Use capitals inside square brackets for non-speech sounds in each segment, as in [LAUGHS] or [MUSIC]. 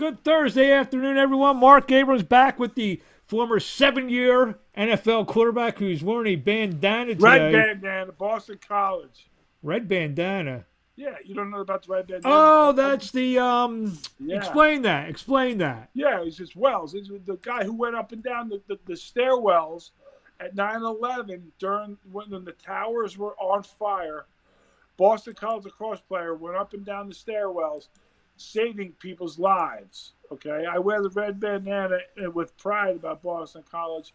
Good Thursday afternoon, everyone. Mark Abrams back with the former seven-year NFL quarterback who's wearing a bandana today. Red bandana, Boston College. Red bandana. Yeah, you don't know about the red bandana. Oh, that's the um. Yeah. Explain that. Explain that. Yeah, it's just Welles. It's the guy who went up and down the, the, the stairwells at 9/11 during when the towers were on fire. Boston College lacrosse player went up and down the stairwells, saving people's lives. Okay, I wear the red bandana with pride about Boston College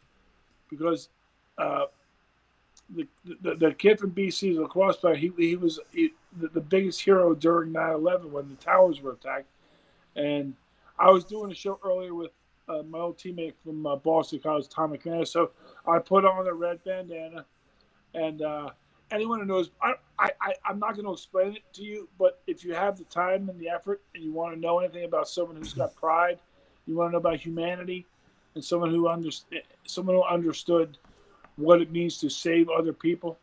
because uh, the, the the kid from BC, the lacrosse player, he he was he, the, the biggest hero during 9/11 when the towers were attacked, and I was doing a show earlier with uh, my old teammate from uh, Boston College, Tom McManus. So I put on a red bandana, and uh, anyone who knows, I, I, I, I'm not going to explain it to you, but if you have the time and the effort and you want to know anything about someone who's got pride, you want to know about humanity, and someone who under, someone who understood what it means to save other people,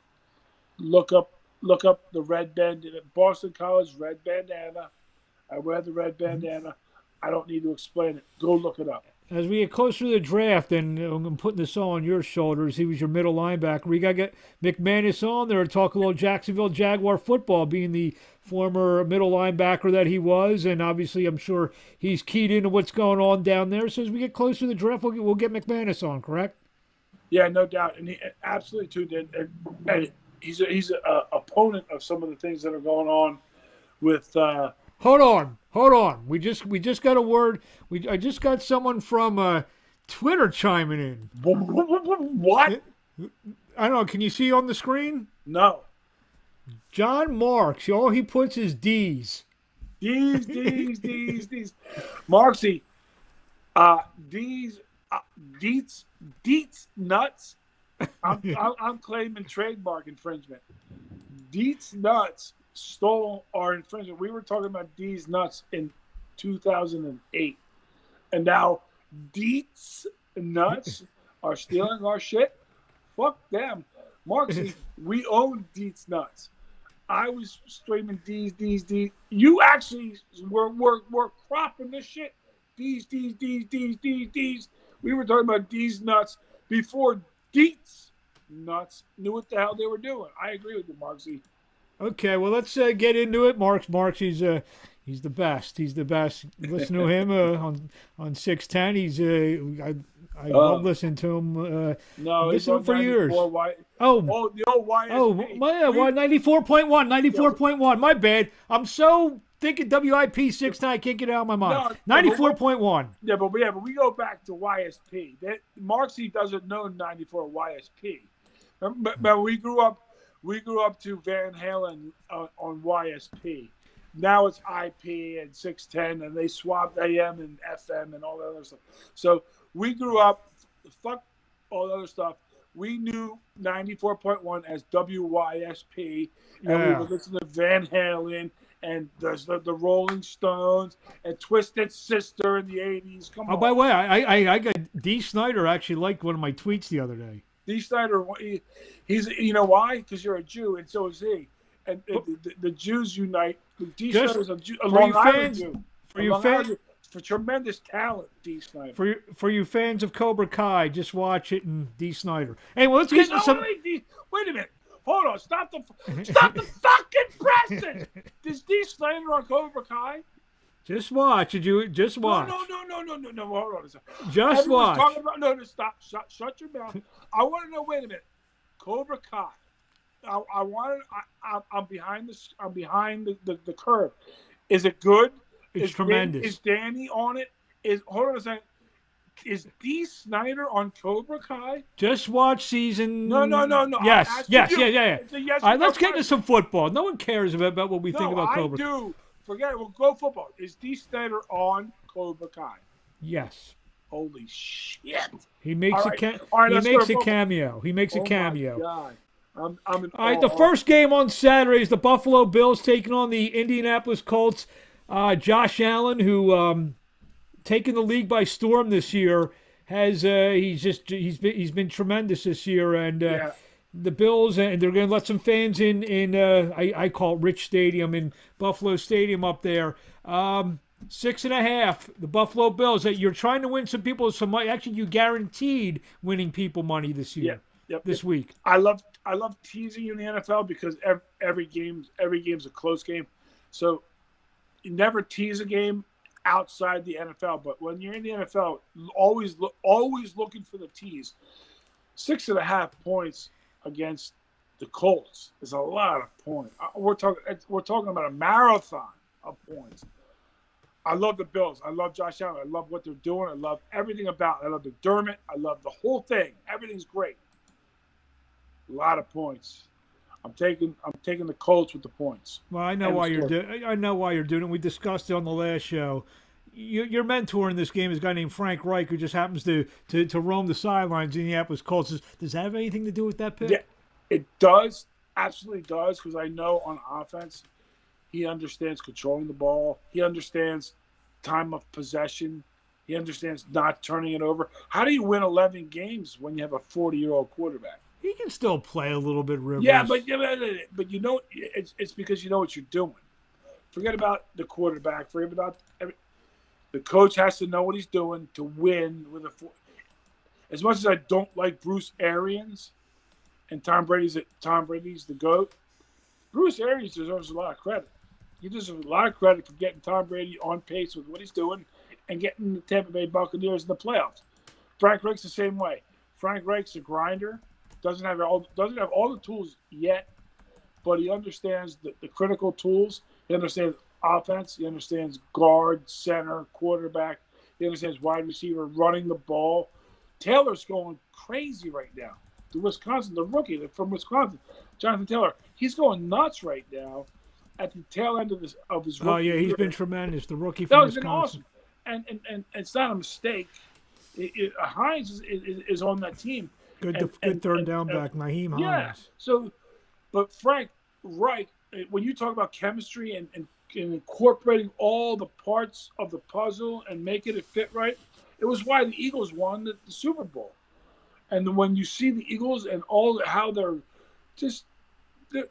look up look up the red bandana, Boston College red bandana. I wear the red mm-hmm. bandana. I don't need to explain it. Go look it up. As we get closer to the draft, and I'm putting this all on your shoulders, he was your middle linebacker. We got to get McManus on there to talk a little Jacksonville Jaguar football, being the former middle linebacker that he was. And obviously, I'm sure he's keyed into what's going on down there. So as we get closer to the draft, we'll get, we'll get McManus on, correct? Yeah, no doubt. And he absolutely too. And, and he's a, he's a, opponent of some of the things that are going on with. Uh, hold on, hold on. We just we just got a word. We I just got someone from uh, Twitter chiming in. What? I don't know. Can you see on the screen? No. John Marks. All he puts is D's. D's, D's, D's, D's. Marksy, uh, D's, uh, Deets, Deets nuts. I'm, [LAUGHS] I'm, I'm claiming trademark infringement. Deets nuts stole our infringement. We were talking about D's nuts in 2008, and now Deets nuts [LAUGHS] are stealing our shit. Fuck them, Marksy. [LAUGHS] we own Deets nuts. I was streaming D's, D's, D's. You actually were, were, were cropping this shit. D's, D's, D's, D's, D's, D's. We were talking about D's nuts before Deets nuts knew what the hell they were doing. I agree with you, Marksy. Okay, well let's uh, get into it. Marks, Marks, he's uh, he's the best. He's the best. Listen to him uh, on on six ten. He's uh, I I uh, love listening to him. Uh, no, listen for years. Y- oh, oh, the old YSP. Oh, my, yeah, ninety four point one, ninety four point one. My bad. I'm so thinking WIP six ten. I can't get it out of my mind. Ninety four point one. Yeah, but yeah, but we go back to YSP. That Marksy doesn't know ninety four YSP. But, but we grew up, we grew up to Van Halen uh, on YSP. Now it's IP and 610, and they swapped AM and FM and all that other stuff. So we grew up, fuck all the other stuff. We knew 94.1 as WYSP, and yeah. we would listen to Van Halen and there's the, the Rolling Stones and Twisted Sister in the 80s. Come oh, on. by the way, I, I, I got Dee Snider actually liked one of my tweets the other day. Dee Snider, he, he's you know why? Because you're a Jew, and so is he. And, and the, the, Jews unite. Dee Snider's a, Jew, a Long Island Jew. For you fans, for tremendous talent, Dee Snider. For you, for you fans of Cobra Kai, just watch it and Dee Snider. Hey, well, let's D. get into some. Wait, wait a minute. Hold on. Stop the [LAUGHS] stop the fucking presses. [LAUGHS] Does Dee Snider on Cobra Kai? Just watch. Did you just watch? No, no, no, no, no, no, no. Hold on a second. Just Everyone's watch. Talking about, no, no, stop. Shut, shut your mouth. [LAUGHS] I want to know. Wait a minute. Cobra Kai. I, I want. I, I, am behind this. I'm behind the, the, the curve. Is it good? It's is tremendous. Danny, is Danny on it? Is hold on a second. Is Dee Snider on Cobra Kai? Just watch season. No, no, no, no. Yes, yes, yeah, yeah, yeah. Yes All right, let's get into some football. No one cares about, about what we no, think about Cobra. I do. Forget it. We'll go football. Is Dee Snider on Cobra Kai? Yes. Holy shit! He makes All a right. ca- All right, he makes a cameo. He makes Oh a cameo. God. I'm, I'm All right, the first game on Saturday is the Buffalo Bills taking on the Indianapolis Colts. Uh, Josh Allen, who um, taken the league by storm this year, has uh, he's just he's been he's been tremendous this year, and uh, Yeah. The Bills and they're going to let some fans in in uh, I, I call it Rich Stadium in Buffalo Stadium up there. Um, Six and a half. The Buffalo Bills. That you're trying to win some people some money. Actually, you guaranteed winning people money this year. Yeah. Yep. This week. I love I love teasing in the NFL because every, every game every game's a close game. So you never tease a game outside the NFL, but when you're in the NFL, always look always looking for the tease. Six and a half points against the Colts is a lot of points. Uh, We're talking we're talking about a marathon of points. I love the Bills. I love Josh Allen. I love what they're doing. I love everything about. It. I love the Dermot. I love the whole thing. Everything's great. A lot of points. I'm taking I'm taking the Colts with the points. Well, I know And why you're doing. I know why you're doing it. We discussed it on the last show. Your, your mentor in this game is a guy named Frank Reich, who just happens to to, to roam the sidelines in Indianapolis Colts. Does, does that have anything to do with that pick? Yeah, it does. Absolutely does because I know on offense, he understands controlling the ball. He understands time of possession. He understands not turning it over. How do you win 11 games when you have a 40 year old quarterback? He can still play a little bit, Rivers. Yeah, but yeah, but- you know it's it's because you know what you're doing. Forget about the quarterback. Forget about the coach has to know what he's doing to win with a. four- As much as I don't like Bruce Arians, and Tom Brady's Tom Brady's the goat. Bruce Arians deserves a lot of credit. He deserves a lot of credit for getting Tom Brady on pace with what he's doing and getting the Tampa Bay Buccaneers in the playoffs. Frank Reich's the same way. Frank Reich's a grinder. Doesn't have all doesn't have all the tools yet, but he understands the, the critical tools. He understands offense. He understands guard, center, quarterback. He understands wide receiver, running the ball. Taylor's going crazy right now. The Wisconsin, the rookie from Wisconsin, Jonathan Taylor, he's going nuts right now at the tail end of his of his. Oh yeah, he's career. been tremendous. The rookie No, from been Wisconsin. awesome, and and, and it's not a mistake. It, it, Hines is, is, is on that team. Good, and- good and- third and- down back, Nyheim Yeah. Hines. So, but Frank Reich, when you talk about chemistry and, and, and incorporating all the parts of the puzzle and making it fit right, it was why the Eagles won the, the Super Bowl. And when you see the Eagles and all how they're just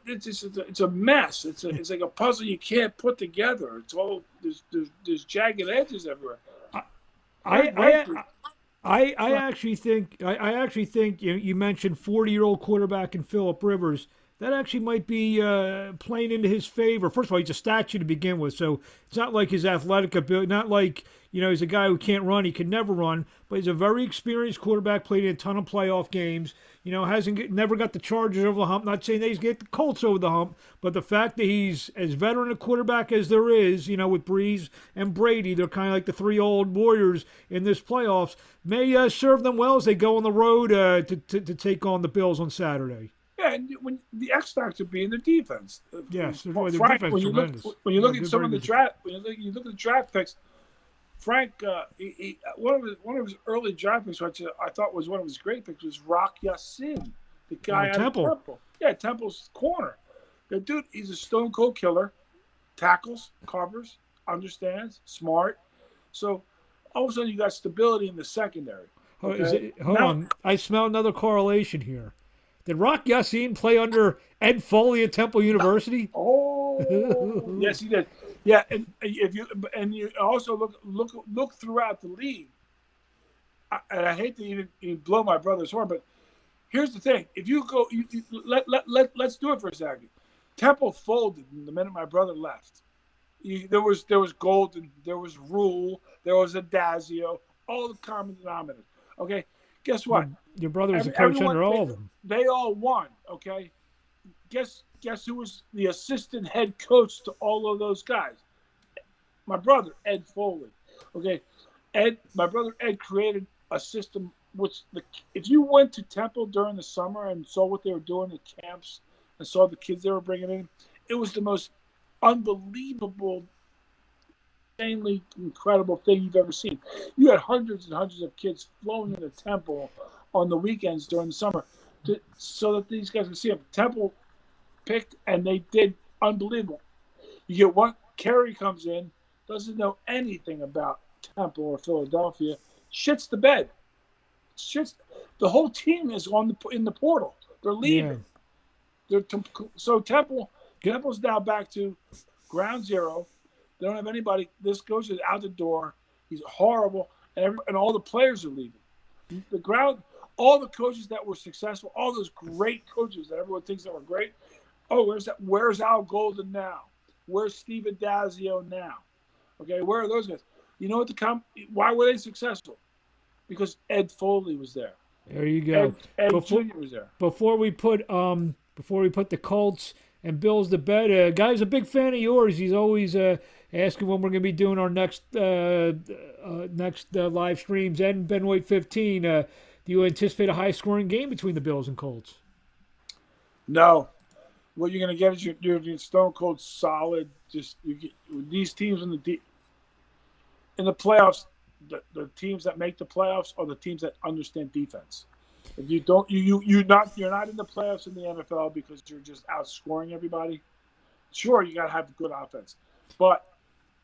it's just it's a, it's a mess. It's a, it's like a puzzle you can't put together. It's all there's there's, there's jagged edges everywhere. I, Reich I, I, I actually think I, I actually think you, you mentioned forty year old quarterback in Philip Rivers. That actually might be uh, playing into his favor. First of all, he's a statue to begin with, so it's not like his athletic ability. Not like you know he's a guy who can't run. He can never run, but he's a very experienced quarterback. Played in a ton of playoff games. You know, hasn't never got the Chargers over the hump. Not saying he's get the Colts over the hump, but the fact that he's as veteran a quarterback as there is, you know, with Brees and Brady, they're kind of like the three old warriors in this playoffs. May uh, serve them well as they go on the road uh, to, to to take on the Bills on Saturday. Yeah, and when the X factor being the defense. Yes, Well, their Frank, defense when you look when you look Yeah, at some of the draft, when you look, you look at the draft picks, Frank, uh, he, he, one of his one of his early draft picks, which I thought was one of his great picks, was Rock Ya-Sin, the guy Out out of of Temple. Temple. Yeah, Temple's corner. The dude, he's a stone cold killer, tackles, covers, understands, smart. So all of a sudden, you got stability in the secondary. Oh, is Okay. it, hold Now- on, I smell another correlation here. Did Rock Ya-Sin play under Ed Foley at Temple University? [LAUGHS] Oh, yes, he did. Yeah, and if you and you also look look look throughout the league. I, and I hate to even, even blow my brother's horn, but here's the thing: if you go, you, you, let let let let's do it for a second. Temple folded the minute my brother left. You, there was there was Golden, there was Rhule, there was Addazio, all the common denominators. Okay, guess what? Your brother was a coach everyone under all played- of them. They all won. Okay, guess guess who was the assistant head coach to all of those guys? My brother Ed Foley. Okay, Ed, my brother Ed created a system which the if you went to Temple during the summer and saw what they were doing at camps and saw the kids they were bringing in, it was the most unbelievable, insanely incredible thing you've ever seen. You had hundreds and hundreds of kids flowing into Temple on the weekends during the summer to, so that these guys can see him. Temple picked and they did unbelievable. You get one Carey comes in, doesn't know anything about Temple or Philadelphia, shits the bed. Shits the whole team is on the in the portal. They're leaving. Yeah. They're so Temple Temple's now back to ground zero. They don't have anybody. This coach is out the door. He's horrible, and every, and all the players are leaving. The ground, all the coaches that were successful, all those great coaches that everyone thinks that were great. Oh, where's that? Where's Al Golden now? Where's Steve Addazio now? Okay, where are those guys? You know what the com- Why were they successful? Because Ed Foley was there. There you go. Ed, Ed Before- Jr. was there. before we put um before we put the Colts and Bills to bed, uh, guy's a big fan of yours. He's always uh, asking when we're going to be doing our next uh, uh, next uh, live streams and Ben White 15. Uh, do you anticipate a high scoring game between the Bills and Colts? No. What you're going to get is you're, getting stone cold solid. Just you get these teams in the deep in the playoffs. The, the teams that make the playoffs are the teams that understand defense. If you don't, you you you're not you're not in the playoffs in the NFL because you're just outscoring everybody. Sure, you got to have good offense, but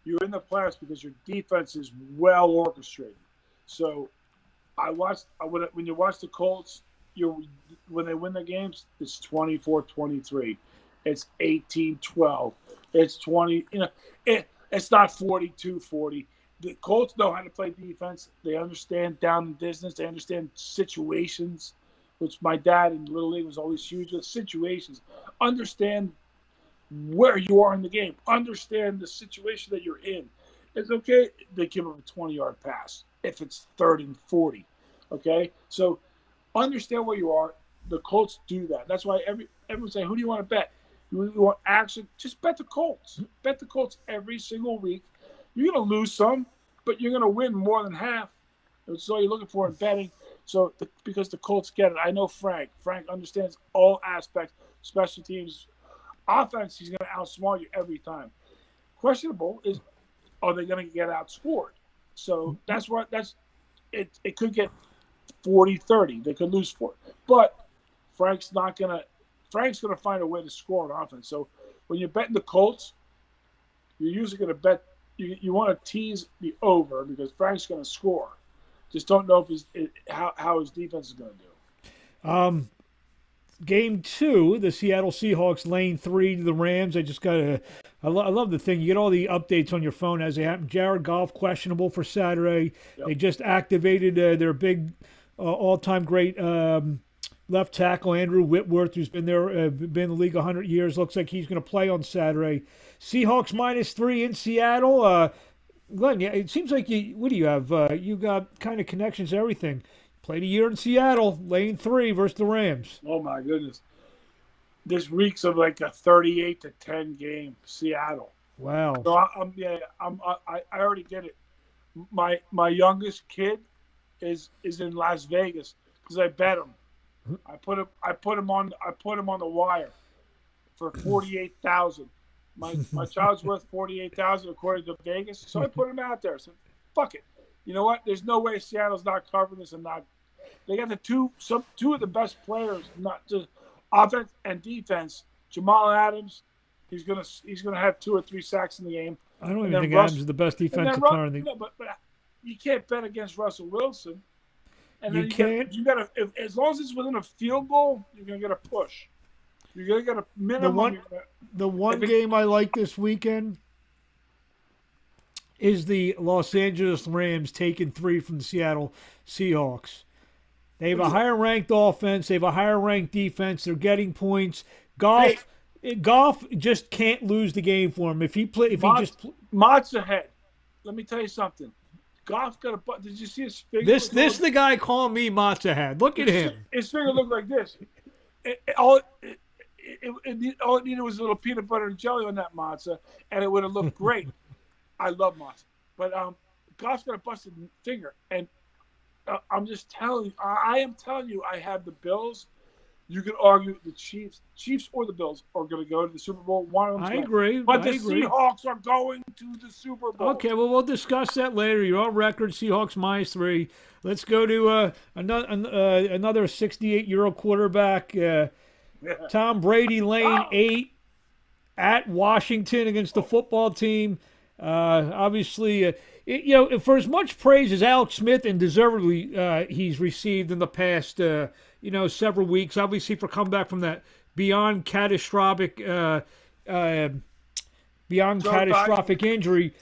you're in the playoffs because your defense is well orchestrated. So, I watched when when you watch the Colts, you when they win the games, it's 24-23. It's 18-12. It's 20, you know, it, it's not 42-40. The Colts know how to play defense. They understand down the distance. They understand situations, which my dad in Little League was always huge with situations. Understand where you are in the game. Understand the situation that you're in. It's okay. They give them a 20 yard pass if it's third and 40. Okay. So understand where you are. The Colts do that. That's why every everyone's saying, who do you want to bet? You, you want action? Just bet the Colts. Bet the Colts every single week. You're to lose some, but you're to win more than half. That's all you're looking for in betting. So the, because the Colts get it, I know Frank. Frank understands all aspects, special teams, offense. He's to outsmart you every time. Questionable is, are they to get outscored? So that's what that's. It it could get 40-30. They could lose four, but Frank's not going to. Frank's going to find a way to score on offense. So when you're betting the Colts, you're usually going to bet. You, you want to tease the over because Frank's going to score. Just don't know if he's it, how how his defense is going to do. Um, game two, the Seattle Seahawks lane three to the Rams. I just got a. I, lo- I love the thing. You get all the updates on your phone as they happen. Jared Goff questionable for Saturday. Yep. They just activated uh, their big, uh, all-time great um, left tackle Andrew Whitworth, who's been there, uh, been in the league hundred years. Looks like he's going to play on Saturday. Seahawks minus three in Seattle. Uh, Glenn, yeah, it seems like you. What do you have? Uh, you got kind of connections, everything. Played a year in Seattle, lane three versus the Rams. Oh my goodness, this reeks of like a thirty-eight to ten game Seattle. Wow. So I, I'm yeah, I'm I, I already get it. My my youngest kid is is in Las Vegas because I bet him. Hmm? I put him I put him on I put him on the wire for [CLEARS THROAT] forty eight thousand. My my child's worth forty eight thousand according to Vegas, so I put him out there. So fuck it. You know what? There's no way Seattle's not covering this and not. They got the two some two of the best players, not just offense and defense. Jamal Adams, he's gonna he's gonna have two or three sacks in the game. I don't even think Russ- Adams is the best defensive player in the. no, but, but you can't bet against Russell Wilson. And You you, can't? Gotta, you gotta if, as long as it's within a field goal, you're gonna get a push. You're gonna get a minimum. one- gonna- The one it- game I like this weekend is the Los Angeles Rams taking three from the Seattle Seahawks. They have a higher ranked offense. They have a higher ranked defense. They're getting points. Goff, eh, Goff just can't lose the game for him. If he play, if he just pl- Mott's ahead. Let me tell you something. Goff got a. butt. Did you see his finger? this this the guy calling me Matza head. Look at his, him. His finger looked like this. It, it- all, it, it, all it needed was a little peanut butter and jelly on that matzah, and it would have looked great. [LAUGHS] I love matzah, but um, Goff's got a busted finger, and uh, I'm just telling you, I, I am telling you, I have the Bills. You could argue the Chiefs, Chiefs or the Bills are going to go to the Super Bowl. One of them's I gonna- agree. But I the agree. Seahawks are going to the Super Bowl. Okay, well, we'll discuss that later. You're on record, Seahawks minus three. Let's go to uh, another uh, another 68 year old quarterback, uh, [LAUGHS] Tom Brady, lane eight at Washington against the football team. Uh, obviously, uh, it- you know, for as much praise as Alex Smith and deservedly uh, he's received in the past, uh, you know, several weeks. Obviously, for coming back from that beyond catastrophic. Uh, uh, beyond Joe catastrophic injury.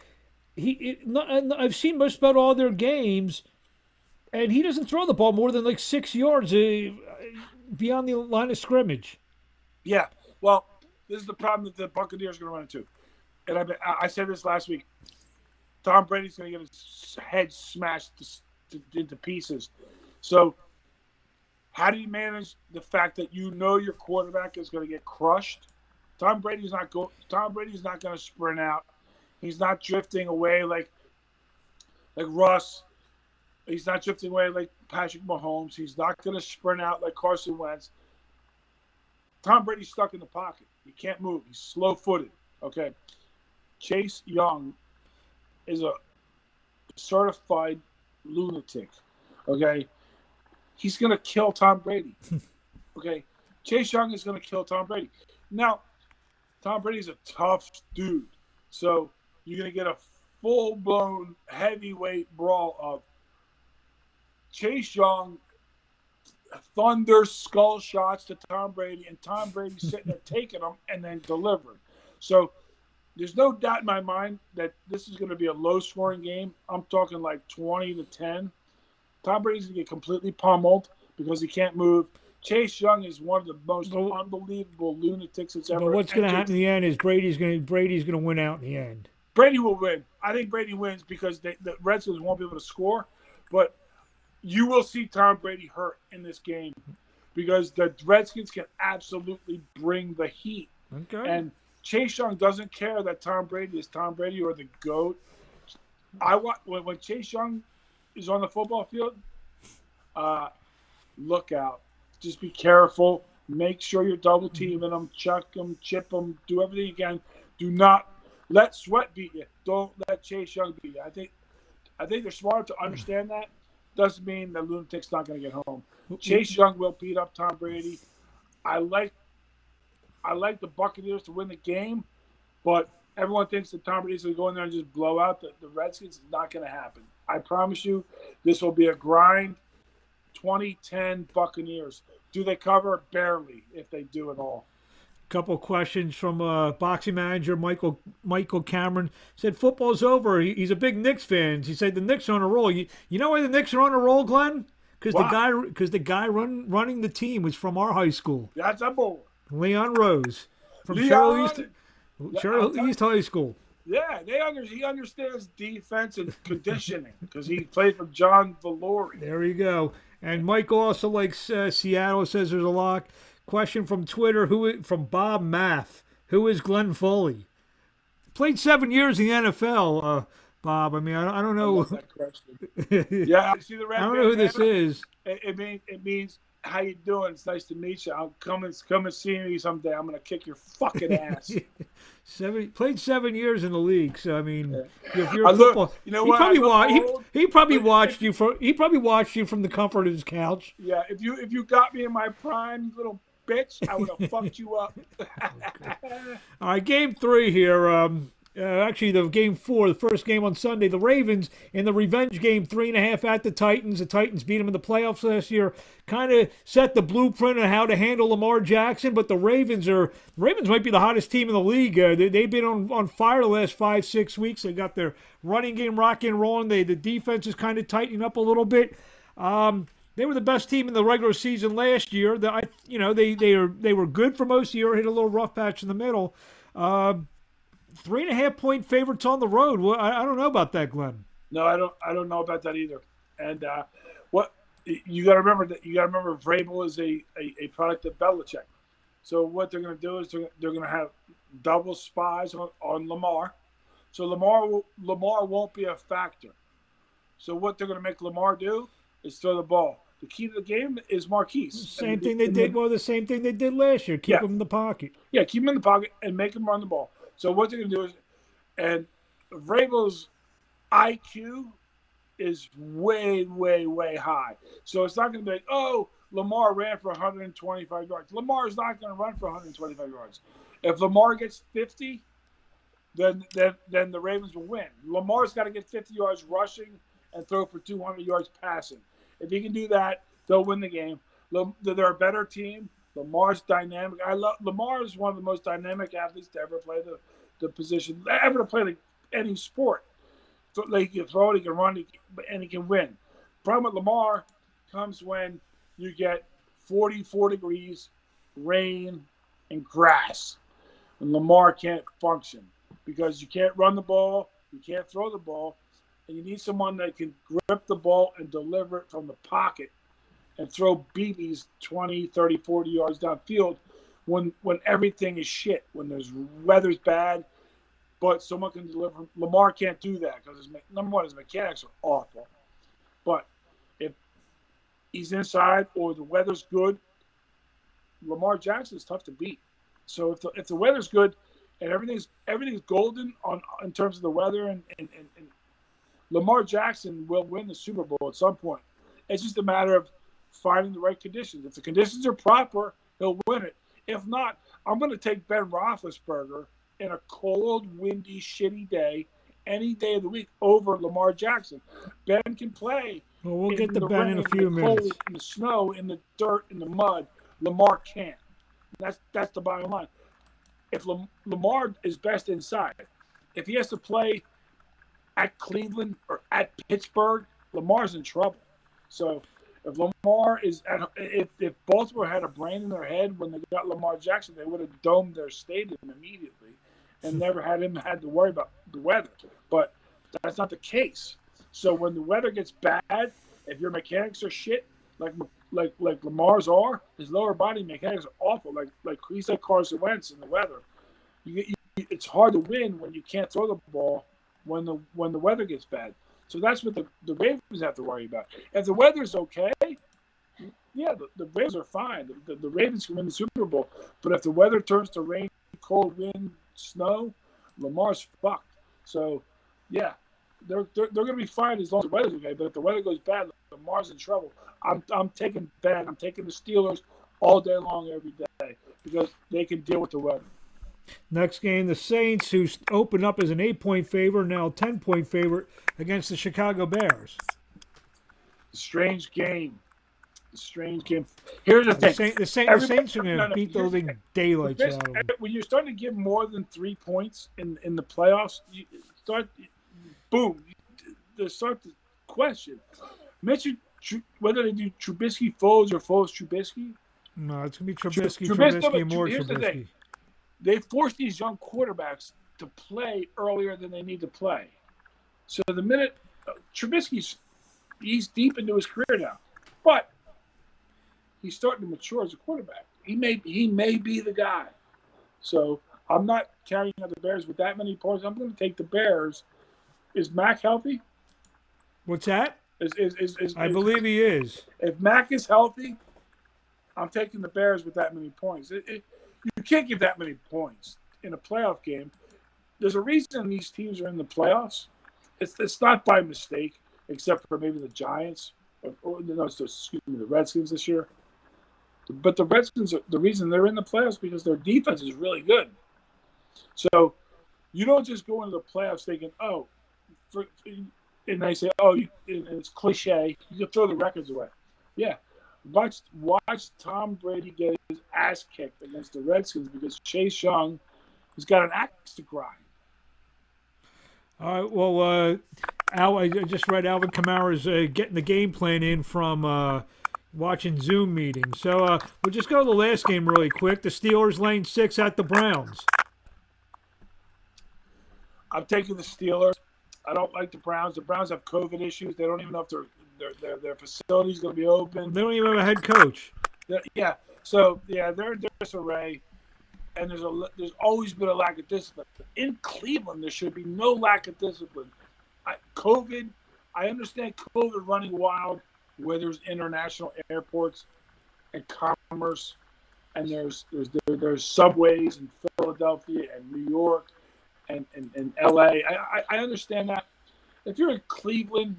He, it, I've seen most about all their games, and he doesn't throw the ball more than like six yards uh, beyond the line of scrimmage. Yeah. Well, this is the problem that the Buccaneers are going to run into. And I, I said this last week. Tom Brady's going to get his head smashed to, to, into pieces. So, how do you manage the fact that you know your quarterback is going to get crushed? Tom Brady's not go. Tom Brady's not going to sprint out. He's not drifting away like like Russ. He's not drifting away like Patrick Mahomes. He's not going to sprint out like Carson Wentz. Tom Brady's stuck in the pocket. He can't move. He's slow footed. Okay. Chase Young is a certified lunatic. Okay. He's going to kill Tom Brady. [LAUGHS] okay. Chase Young is going to kill Tom Brady. Now, Tom Brady's a tough dude. So you're going to get a full blown heavyweight brawl of Chase Young thunder skull shots to Tom Brady, and Tom Brady [LAUGHS] sitting there taking them and then delivering. So there's no doubt in my mind that this is going to be a low scoring game. I'm talking like 20 to 10. Tom Brady's going to get completely pummeled because he can't move. Chase Young is one of the most but, unbelievable lunatics that's ever. But what's going to happen in the end is Brady's going to Brady's going to win out in the end. Brady will win. I think Brady wins because they, the Redskins won't be able to score. But you will see Tom Brady hurt in this game because the Redskins can absolutely bring the heat. Okay. And Chase Young doesn't care that Tom Brady is Tom Brady or the GOAT. I want when, when Chase Young is on the football field, uh, look out. Just be careful. Make sure you're double teaming them, chuck them, chip them, do everything you can. Do not let Sweat beat you. Don't let Chase Young beat you. I think I think they're smart to understand that doesn't mean the lunatic's not going to get home. Chase Young will beat up Tom Brady. I like I like the Buccaneers to win the game, but everyone thinks that Tom Brady's going to go in there and just blow out the, the Redskins. It's not going to happen. I promise you, this will be a grind. 2010 Buccaneers. Do they cover? Barely, if they do at all couple questions from uh, boxing manager Michael Michael Cameron said football's over. He, he's a big Knicks fan. He said the Knicks are on a roll. You, you know why the Knicks are on a roll, Glenn? Because the guy because the guy run, running the team was from our high school. That's a bull. Leon Rose from Leon. East, Cherry Hill East High School. Yeah, they under, he understands defense and conditioning because he played for John Valori. There you go. And Mike also likes uh, Seattle. Says there's a lot. Question from Twitter, who from Bob Math. Who is Glenn Foley? Played seven years in the NFL, uh, Bob. I mean, I, I don't know. [LAUGHS] yeah, I see the red I don't know who this is. It, it, mean, it means how you doing? It's nice to meet you. I'll come and come and see me someday. I'm gonna kick your fucking [LAUGHS] ass. seven played seven years in the league, so I mean, yeah. if you're a football, you know he what? Probably wa- he, he probably watched you from he probably watched you from the comfort of his couch. Yeah, if you if you got me in my prime, little bitch. I would have fucked you up. [LAUGHS] All right, game three here. Um, uh, actually, the game four, the first game on Sunday, the Ravens in the revenge game, three and a half at the Titans. The Titans beat them in the playoffs last year. Kind of set the blueprint on how to handle Lamar Jackson. But the Ravens are the Ravens might be the hottest team in the league. Uh, they, have been on, on fire the last five six weeks. They got their running game rocking and rolling. They the defense is kind of tightening up a little bit. Um, they were the best team in the regular season last year. The, I, you know, they they are they were good for most of the year. Hit a little rough patch in the middle. Uh, three and a half point favorites on the road. Well, I, I, don't know about that, Glenn. No, I don't. I don't know about that either. And uh, what you got to remember that you got to remember Vrabel is a, a, a, product of Belichick. So what they're going to do is they're, they're going to have double spies on, on Lamar. So Lamar will, Lamar won't be a factor. So what they're going to make Lamar do is throw the ball. The key to the game is Marquise. Same thing they did. Well, the same thing they did last year. Keep yeah. him in the pocket. Yeah, keep him in the pocket and make him run the ball. So what they're going to do is, and Vrabel's IQ is way, way, way high. So it's not going to be like, oh, Lamar ran for 125 yards. Lamar is not going to run for 125 yards. If Lamar gets 50, then then then the Ravens will win. Lamar's got to get 50 yards rushing and throw for 200 yards passing. If he can do that, they'll win the game. They're a better team. Lamar's dynamic. I love Lamar is one of the most dynamic athletes to ever play the, the position ever to play like any sport. So, like he can throw it, he can run, he can, and he can win. Problem with Lamar comes when you get 44 degrees, rain, and grass, and Lamar can't function because you can't run the ball, you can't throw the ball, and you need someone that can grip the ball and deliver it from the pocket and throw BBs 20, 30, 40 yards downfield when when everything is shit, when there's weather's bad, but someone can deliver. Lamar can't do that because number one, his mechanics are awful. But if he's inside or the weather's good, Lamar Jackson is tough to beat. So if the if the weather's good and everything's everything's golden on in terms of the weather and, and, and, and Lamar Jackson will win the Super Bowl at some point. It's just a matter of finding the right conditions. If the conditions are proper, he'll win it. If not, I'm going to take Ben Roethlisberger in a cold, windy, shitty day, any day of the week, over Lamar Jackson. Ben can play. Well, we'll get to Ben rain, in a few minutes. Cold, in the snow, in the dirt, in the mud. Lamar can't. That's that's the bottom line. If Lamar is best inside, if he has to play at Cleveland or at Pittsburgh, Lamar's in trouble. So if Lamar is at, if, if Baltimore had a brain in their head when they got Lamar Jackson, they would have domed their stadium immediately and [LAUGHS] never had him had to worry about the weather. But that's not the case. So when the weather gets bad, if your mechanics are shit, like like like Lamar's are, his lower body mechanics are awful. Like like he's like Carson Wentz in the weather. You, you, it's hard to win when you can't throw the ball when the when the weather gets bad. So that's what the, the Ravens have to worry about. If the weather's okay, yeah, the, the Ravens are fine. The, the, the, Ravens can win the Super Bowl. But if the weather turns to rain, cold wind, snow, Lamar's fucked. So, yeah, they're, they're, they're going to be fine as long as the weather's okay. But if the weather goes bad, Lamar's in trouble. I'm, I'm taking bad. I'm taking the Steelers all day long every day because they can deal with the weather. Next game, the Saints, who opened up as an eight point favorite, now 10 point favorite against the Chicago Bears. Strange game. Strange game. Here's the, the thing: the, Saint, the Saints are going to beat those daylights out of them. When you're starting to give more than three points in in the playoffs, you start, boom, they start to question. Mention whether they do Trubisky, Foles, or Foles, Trubisky. No, it's going to be Trubisky, Trubisky, Trubisky, and more Trubisky they force these young quarterbacks to play earlier than they need to play. So the minute uh, Trubisky's he's deep into his career now, but he's starting to mature as a quarterback. He may he may be the guy. So I'm not counting on the Bears with that many points. I'm going to take the Bears. Is Mac healthy? What's that? Is, is, is, is I believe he is. If Mac is healthy, I'm taking the Bears with that many points. It, it, you can't give that many points in a playoff game. There's a reason these teams are in the playoffs. It's it's not by mistake, except for maybe the Giants or, or no, excuse me, the Redskins this year. But the Redskins, the reason they're in the playoffs because their defense is really good. So you don't just go into the playoffs thinking, oh, for, and they say, oh, you, it's cliche. You can throw the records away. Yeah, watch watch Tom Brady get his ass kicked against the Redskins because Chase Young has got an axe to grind. All right. Well, uh, Al, I just read Alvin Kamara's uh, getting the game plan in from uh, watching Zoom meetings. So uh, we'll just go to the last game really quick. The Steelers lane six at the Browns. I'm taking the Steelers. I don't like the Browns. The Browns have COVID issues. They don't even know if their their their, their facility's going to be open. They don't even have a head coach. They're, yeah. So yeah, they're in disarray, and there's a there's always been a lack of discipline in Cleveland. There should be no lack of discipline. I, COVID, I understand COVID running wild where there's international airports and commerce, and there's there's there, there's subways in Philadelphia and New York and, and, and LA. I, I understand that. If you're in Cleveland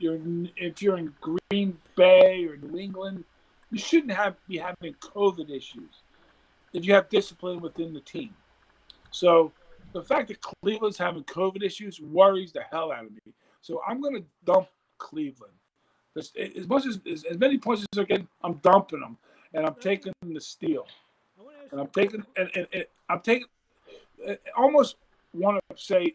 you're if you're in Green Bay or New England, you shouldn't have be having COVID issues if you have discipline within the team. So the fact that Cleveland's having COVID issues worries the hell out of me. So I'm going to dump Cleveland. As, as much as, as, many points as they're getting, I'm dumping them, and I'm taking the steal. And I'm taking and, and, and I'm taking I almost want to say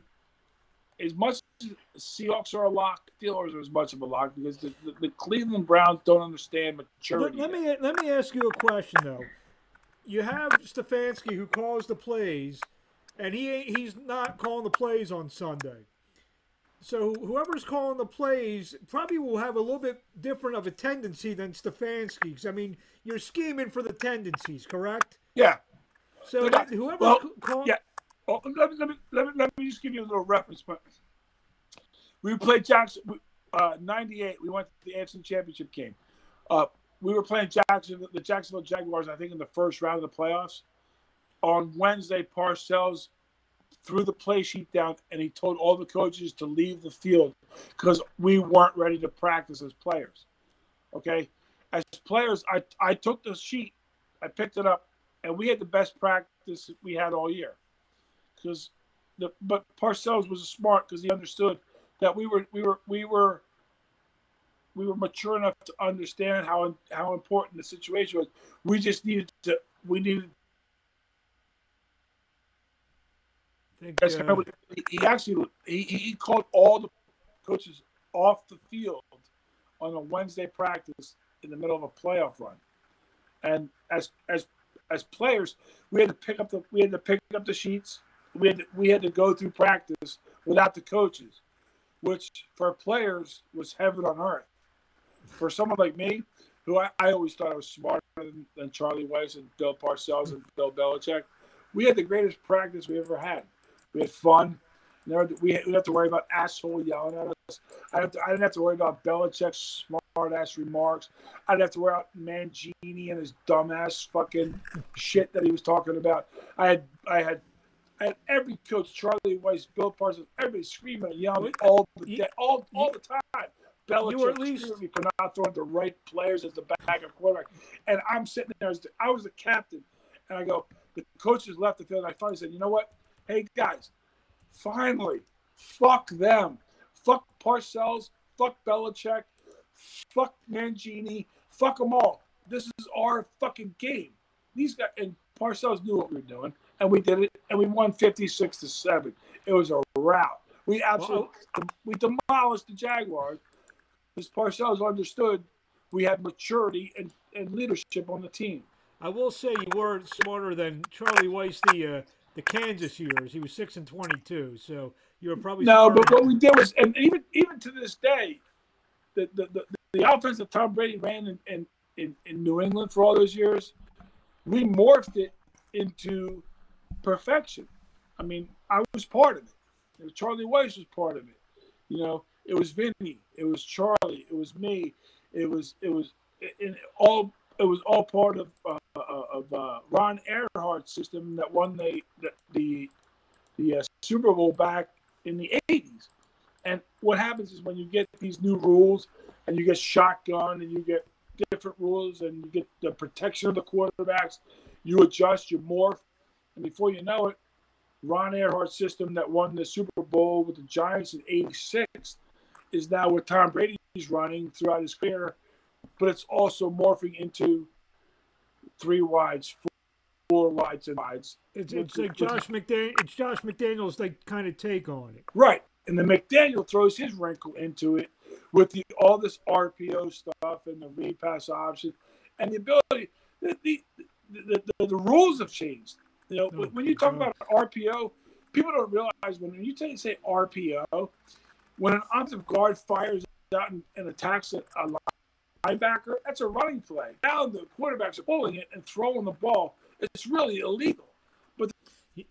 as much as Seahawks are a lock, Steelers are as much of a lock because the, the, the Cleveland Browns don't understand maturity. Let, let me let me ask you a question though. You have Stefanski who calls the plays, and he he's not calling the plays on Sunday. So whoever's calling the plays probably will have a little bit different of a tendency than Stefanski's. I mean, you're scheming for the tendencies, correct? Yeah. So whoever's well, calling, yeah. Oh, let, me, let, me, let, me, let me just give you a little reference point. We played Jackson, uh, 98. We went to the AFC Championship game. Uh, we were playing Jackson, the Jacksonville Jaguars, I think, in the first round of the playoffs. On Wednesday, Parcells threw the play sheet down and he told all the coaches to leave the field because we weren't ready to practice as players. Okay. As players, I, I took the sheet, I picked it up, and we had the best practice we had all year because the but Parcells was smart because he understood that we were we were we were we were mature enough to understand how how important the situation was. We just needed to we needed. Think, uh, he actually he, he called all the coaches off the field on a Wednesday practice in the middle of a playoff run, and as as as players, we had to pick up the we had to pick up the sheets we had, to, we had to go through practice without the coaches, which for players was heaven on earth. For someone like me, who I, I always thought I was smarter than, than Charlie Weis and Bill Parcells and Bill Belichick, we had the greatest practice we ever had. We had fun. Never, we didn't have to worry about asshole yelling at us. I, to, I didn't have to worry about Belichick's smart ass remarks. I didn't have to worry about Mangini and his dumbass fucking shit that he was talking about. I had I had and every coach, Charlie Weis, Bill Parcells, everybody screaming and yelling all the day, all, all the time. Belichick you were at least me for not throwing the right players as the backup quarterback. And I'm sitting there as the, I was the captain, and I go, the coaches left the field. And I finally said, you know what? Hey guys, finally, fuck them, fuck Parcells, fuck Belichick, fuck Mangini, fuck them all. This is our fucking game. These guys and Parcells knew what we were doing and we did it, and we won 56 to seven. It was a rout. We absolutely we demolished the Jaguars because Parcells understood we had maturity and, and leadership on the team. I will say you were smarter than Charlie Weis the uh, the Kansas years. He was six and twenty two, so you were probably no. But what we did was, and even even to this day, the the, the, the offense that Tom Brady ran in, in, in, in New England for all those years, we morphed it into perfection. I mean, I was part of it. Charlie Weis was part of it. You know, it was Vinny, it was Charlie, it was me, it was it was it, all it was all part of uh, uh, of uh, Ron Erhardt's system that won the the the, the uh, Super Bowl back in the '80s. And what happens is when you get these new rules and you get shotgun and you get different rules and you get the protection of the quarterbacks, you adjust, you morph, and before you know it, Ron Erhardt's system that won the Super Bowl with the Giants in 86 is now what Tom Brady's running throughout his career, but it's also morphing into three wides, four wides, and wides. It's, it's like Josh McDaniel. It's Josh McDaniel's like kind of take on it, right? And then McDaniel throws his wrinkle into it with the all this RPO stuff and the repass option and the ability. The, the, the, the, the rules have changed. You know, oh, when you talk God. about RPO, people don't realize when you say RPO, when an offensive guard fires out and, and attacks a, a, linebacker, that's a running play. Now the quarterback's pulling it and throwing the ball. It's really illegal, but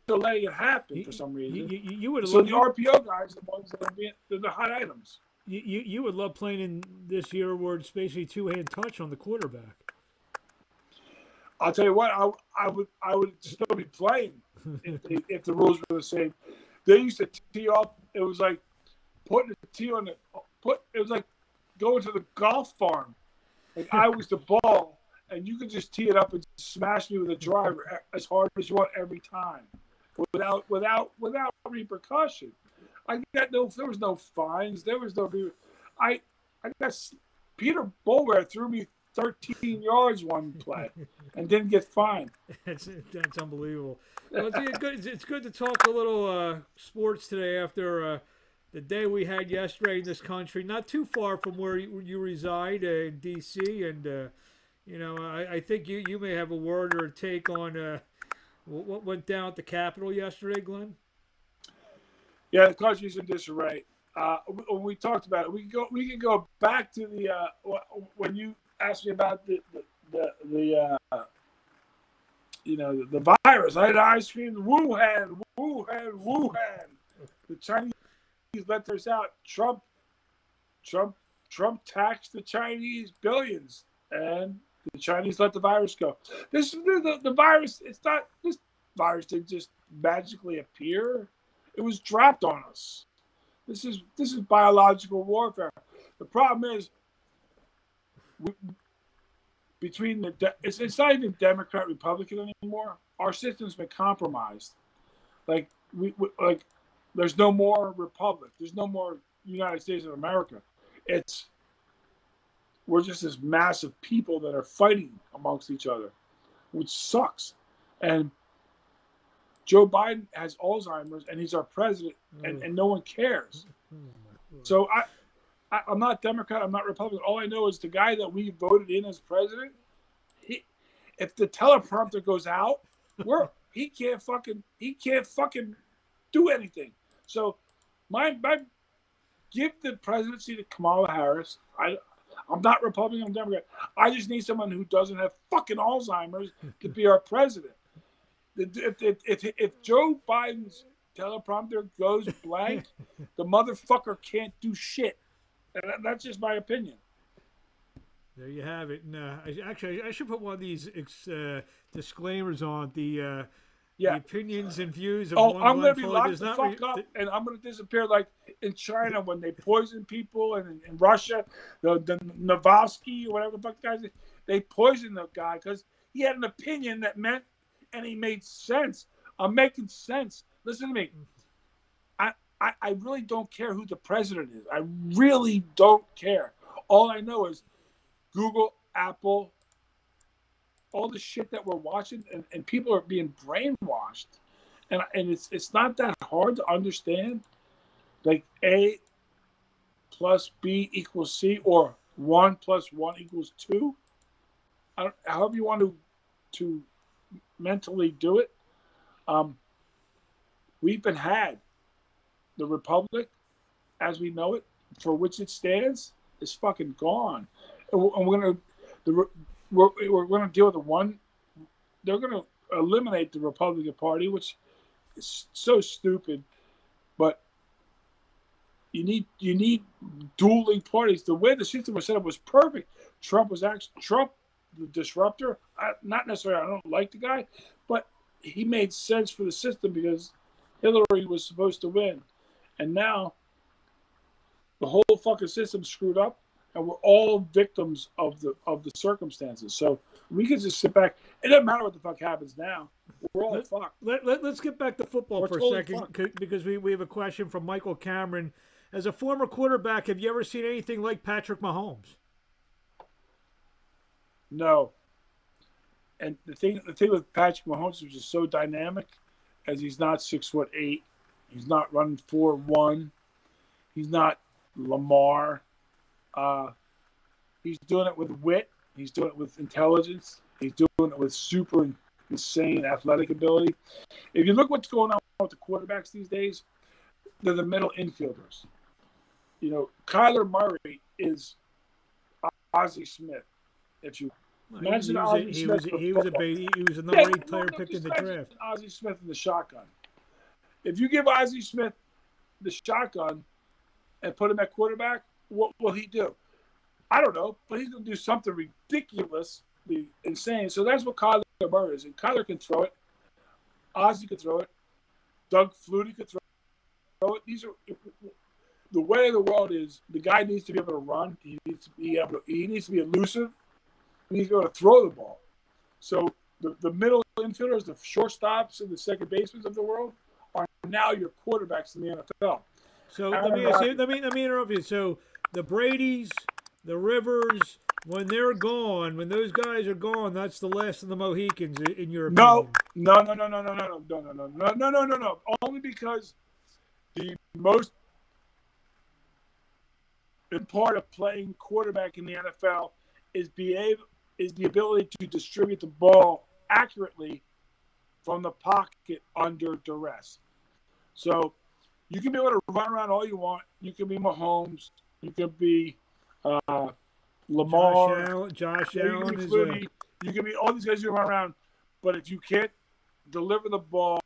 they're letting it happen for some reason. You, you, you would so the RPO guys are the ones that are being they're the hot items. You, you, you would love playing in this year where it's basically two hand touch on the quarterback. I'll tell you what, I, I would I would still be playing if, if, the rules were the same. They used to tee off. It was like putting a tee on the put. It was like going to the golf farm. Like I was the ball, and you could just tee it up and smash me with a driver as hard as you want every time, without without without repercussion. I got no. There was no fines. There was no. I I got Peter Boulware threw me 13 yards one play and didn't get fined. [LAUGHS] That's that's unbelievable. Well, it's, good, it's good to talk a little uh, sports today after uh, the day we had yesterday in this country. Not too far from where you, you reside uh, in D.C. and uh, you know I, I, think you you may have a word or a take on uh, what went down at the Capitol yesterday, Glenn. Yeah, the country's in disarray. Uh, we, we, talked about it. We can go. We can go back to the when you asked me about the the the, the uh, you know the, the, virus. I had ice cream. Wuhan, Wuhan, Wuhan. The Chinese let this out. Trump, Trump, Trump taxed the Chinese billions, and the Chinese let the virus go. This the, the, virus. It's not this virus didn't just magically appear. It was dropped on us. This is this is biological warfare. The problem is between the de- it's, it's not even Democrat Republican anymore. Our system's been compromised. Like we, we like there's no more republic. There's no more United States of America. It's we're just this massive people that are fighting amongst each other, which sucks. And Joe Biden has Alzheimer's and he's our president, and, mm. and no one cares. [LAUGHS] So I, I, am not Democrat. I'm not Republican. All I know is the guy that we voted in as president. He, if the teleprompter goes out, we're he can't fucking he can't fucking do anything. So, my my give the presidency to Kamala Harris. I I'm not Republican. I'm Democrat. I just need someone who doesn't have fucking Alzheimer's to be our president. If if if, if Joe Biden's teleprompter goes blank, the motherfucker can't do shit. And that's just my opinion. There you have it. And, uh, I, actually, I should put one of these uh, disclaimers on the. Uh, yeah. the opinions and views of oh, one I'm going to be locked the fuck re- up, and I'm going to disappear like in China when they poison people, and in, in Russia, the, the Navalsky or whatever the fuck guys, they poisoned the guy because he had an opinion that meant, and he made sense. I'm making sense. Listen to me. I, I really don't care who the president is. I really don't care. All I know is Google, Apple, all the shit that we're watching, and, and people are being brainwashed. And, and it's it's not that hard to understand. Like A plus B equals C, or one plus one equals two. however you want to to mentally do it. Um, we've been had the republic as we know it, for which it stands, is fucking gone. And we're, gonna the we're, we're gonna deal with the one. They're gonna eliminate the Republican Party, which is so stupid. But you need you need dueling parties. The way the system was set up was perfect. Trump was actually Trump, the disruptor. I, not necessarily. I don't like the guy, but he made sense for the system because Hillary was supposed to win. And now the whole fucking system screwed up and we're all victims of the of the circumstances. So we can just sit back. It doesn't matter what the fuck happens now. We're all let, fucked. Let, let, us get back to football we're for totally a second fucked. because we, we have a question from Michael Cameron. As a former quarterback, have you ever seen anything like Patrick Mahomes? No. And the thing the thing with Patrick Mahomes is just so dynamic, as he's not six foot eight He's not running four one. He's not Lamar. Uh, he's doing it with wit. He's doing it with intelligence. He's doing it with super insane athletic ability. If you look what's going on with the quarterbacks these days, they're the middle infielders. You know, Kyler Murray is Ozzie Smith. If you imagine he was Ozzie a, he Smith, was, he was a he was a number yeah, eight player picked in the draft. Ozzie Smith in the shotgun. If you give Ozzie Smith the shotgun and put him at quarterback, what will he do? I don't know, but he's going to do something ridiculously insane. So that's what Kyler Murray is. And Kyler can throw it. Ozzie can throw it. Doug Flutie could throw it. These are the way of the world is the guy needs to be able to run. He needs to be able to, he needs to be elusive. He needs to be able to throw the ball. So the, the middle infielders, the shortstops, and the second basemen of the world, are now your quarterbacks in the NFL. So let me, ask you, let me let me interrupt you. So the Brady's, the Rivers, when they're gone, when those guys are gone, that's the last of the Mohicans, in your No, opinion. no, no, no, no, no, no, no, no, no, no, no, no, no, no. Only because the most important part of playing quarterback in the NFL is be able is the ability to distribute the ball accurately from the pocket under duress. So you can be able to run around all you want. You can be Mahomes. You can be uh, Lamar. Josh Allen, Josh Yeah, you Allen can be you can be all these guys you run around, but if you can't deliver the ball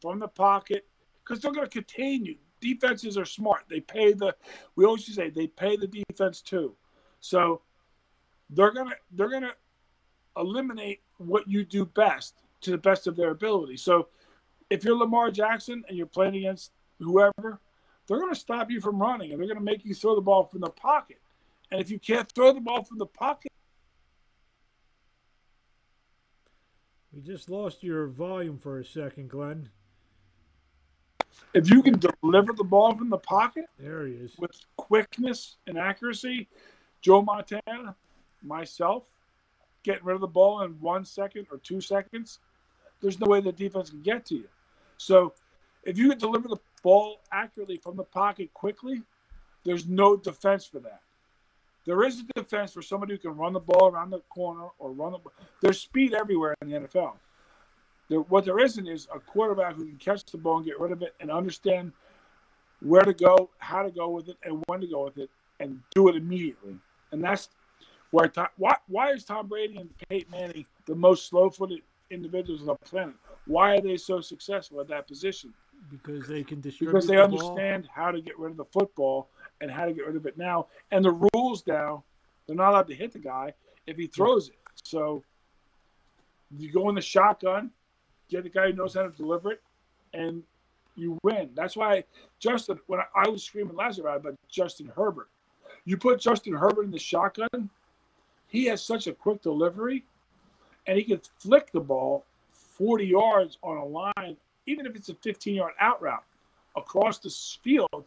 from the pocket, because they're going to contain you. Defenses are smart. They pay the. We always say they pay the defense too, so they're gonna they're gonna eliminate what you do best to the best of their ability. So if you're Lamar Jackson and you're playing against whoever, they're going to stop you from running and they're going to make you throw the ball from the pocket. And if you can't throw the ball from the pocket, we just lost your volume for a second, Glenn. if you can deliver the ball from the pocket There he is. with quickness and accuracy, Joe Montana, myself, getting rid of the ball in one second or two seconds, there's no way the defense can get to you. So if you can deliver the ball accurately from the pocket quickly, there's no defense for that. There is a defense for somebody who can run the ball around the corner or run the. There's speed everywhere in the NFL. There, what there isn't is a quarterback who can catch the ball and get rid of it and understand where to go, how to go with it, and when to go with it, and do it immediately. And that's where why why is Tom Brady and Peyton Manning the most slow-footed individuals on the planet? Why are they so successful at that position? Because they can distribute Because they the ball. understand how to get rid of the football and how to get rid of it now. And the rules now, they're not allowed to hit the guy if he throws it. So you go in the shotgun, get the guy who knows how to deliver it, and you win. That's why Justin, when I, I was screaming last about about Justin Herbert, you put Justin Herbert in the shotgun, he has such a quick delivery, and he can flick the ball 40 yards on a line, even if it's a 15 yard out route across the field.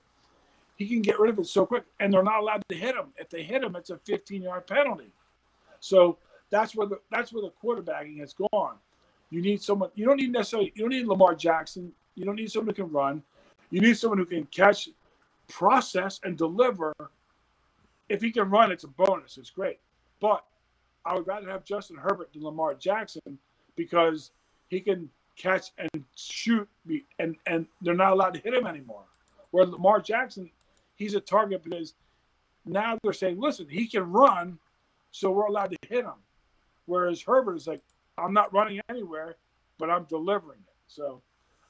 He can get rid of it so quick, and they're not allowed to hit him. If they hit him, it's a 15 yard penalty. So that's where the that's where the quarterbacking has gone. You need someone. You don't need necessarily. You don't need Lamar Jackson. You don't need someone who can run. You need someone who can catch, process, and deliver. If he can run, it's a bonus. It's great. But I would rather have Justin Herbert than Lamar Jackson because he can catch and shoot, me, and and they're not allowed to hit him anymore. Where Lamar Jackson, he's a target because now they're saying, listen, he can run, so we're allowed to hit him. Whereas Herbert is like, I'm not running anywhere, but I'm delivering it. So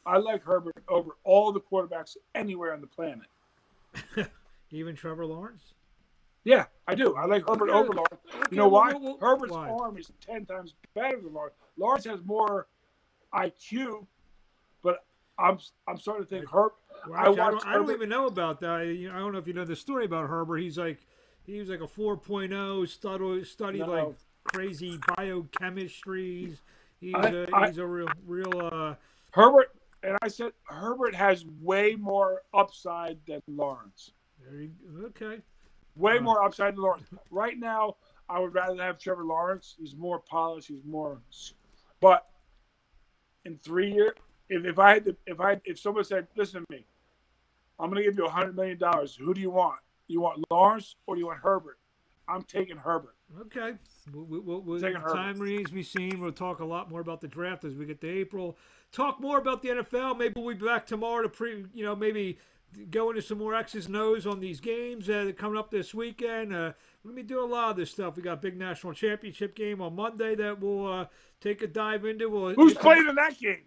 I like Herbert over all the quarterbacks anywhere on the planet. [LAUGHS] Even Trevor Lawrence. Yeah, I do. I like Herbert Okay. over Lawrence. You know why? Herbert's why? arm is ten times better than Lawrence. Lawrence has more IQ, but I'm I'm starting to think Herb. Well, I actually, I, don't, I don't even know about that. I, you know, I don't know if you know the story about Herbert. He's like, he was like a 4.0, study, studied No. like crazy biochemistries. He's a, he's a real, real. Uh, Herbert and I said Herbert has way more upside than Lawrence. there you, okay. Way Uh. more upside than Lawrence. Right now, I would rather have Trevor Lawrence. He's more polished. He's more. But in three years, if, if I had to, if I if someone said, "Listen to me, I'm going to give you a hundred million dollars. Who do you want? You want Lawrence or do you want Herbert?" I'm taking Herbert. Okay. We'll, we'll, we'll, Taking Herbert. time remains to be seen. We'll talk a lot more about the draft as we get to April. Talk more about the NFL. Maybe we'll be back tomorrow to pre, you know, maybe go into some more X's and O's on these games uh, coming up this weekend. Uh, to be doing a lot of this stuff. We got a big national championship game on Monday that we'll uh, take a dive into. We'll Who's playing in that game?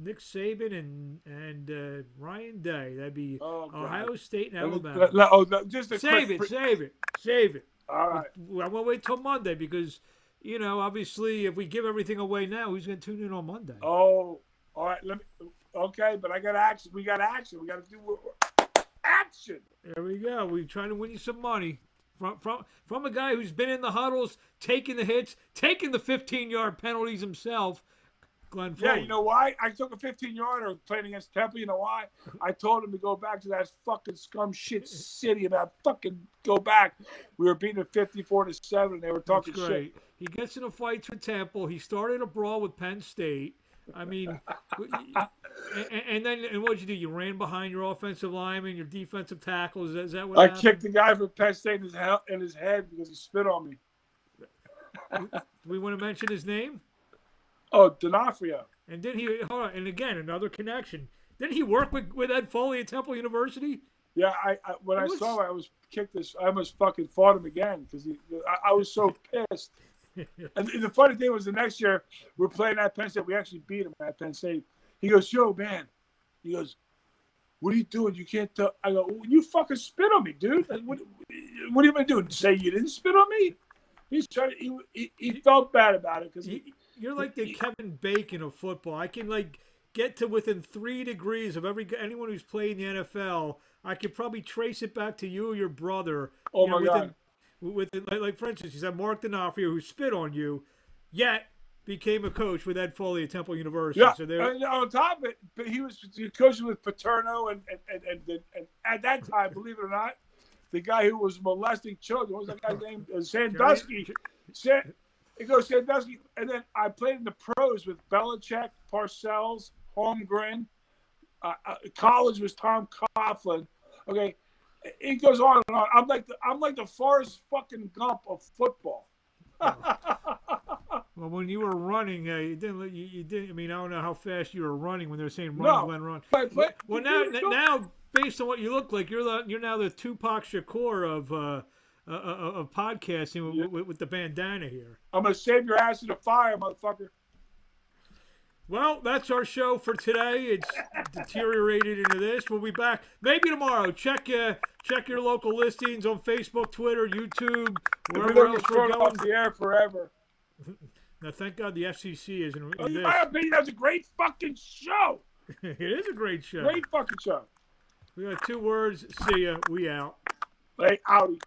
Nick Saban and and uh, Ryan Day. That'd be Oh, Ohio State and Let me- Alabama. let- let- oh, no, just a Save quick it, pre- save it, save it. All right. I won't wait till Monday because, you know, obviously, if we give everything away now, who's going to tune in on Monday? Oh, all right. Let me. Okay, but I got action. We got action. We got to do action. There we go. We're trying to win you some money from from from a guy who's been in the huddles, taking the hits, taking the 15 yard penalties himself. Glenn Yeah, you know why? I took a 15 yarder playing against Temple. You know why? I told him to go back to that fucking scum shit city about fucking go back. We were beating it 54 to 7 and they were talking shit. He gets in a fight for Temple. He started a brawl with Penn State. I mean, and, and then and what did you do? You ran behind your offensive lineman, your defensive tackles. Is that, is that what I happened? kicked the guy from Penn State in his, he- in his head because he spit on me. Do we want to mention his name? Oh, D'Onofrio. And did he? Hold on. And again, another connection. Didn't he work with, with Ed Foley at Temple University? Yeah, I, I when I saw him, I was kicked this. I almost fucking fought him again because I, I was so pissed. And the funny thing was, the next year we're playing at Penn State. We actually beat him at Penn State. He goes, "Yo, man," he goes, "What are you doing? You can't tell." I go, well, "You fucking spit on me, dude. Like, What, what are you gonna do? Say you didn't spit on me?" He's trying. To, he, he he felt bad about it because he, You're like the Kevin Bacon of football. I can like get to within three degrees of every anyone who's played in the NFL. I could probably trace it back to you or your brother. Oh you know, my God. Within, like, like for instance, you said Mark D'Onofrio who spit on you, yet became a coach with Ed Foley at Temple University. Yeah, So there, and on top of it, but he was coaching with Paterno, and and, and and and at that time, believe it or not, the guy who was molesting children what was that guy's name? Uh, Sandusky. San, it goes Sandusky, and then I played in the pros with Belichick, Parcells, Holmgren. Uh, uh, college was Tom Coughlin. Okay, it goes on and on. I'm like the I'm like the Forrest fucking Gump of football. [LAUGHS] well, when you were running, uh, you didn't. You, you didn't. I mean, I don't know how fast you were running when they were saying run, No. Glenn, run. But, but Well, now, now, based on what you look like, you're the, you're now the Tupac Shakur of uh, uh, uh, of podcasting with, Yeah. with, with the bandana here. I'm gonna save your ass in the fire, motherfucker. Well, that's our show for today. It's [LAUGHS] deteriorated into this. We'll be back maybe tomorrow. Check uh, check your local listings on Facebook, Twitter, YouTube, wherever else we're going. off the air forever. [LAUGHS] Now, thank God the FCC isn't in In my opinion, that's a great fucking show. [LAUGHS] it is a great show. Great fucking show. We got two words. See ya. We out. Hey, Audi.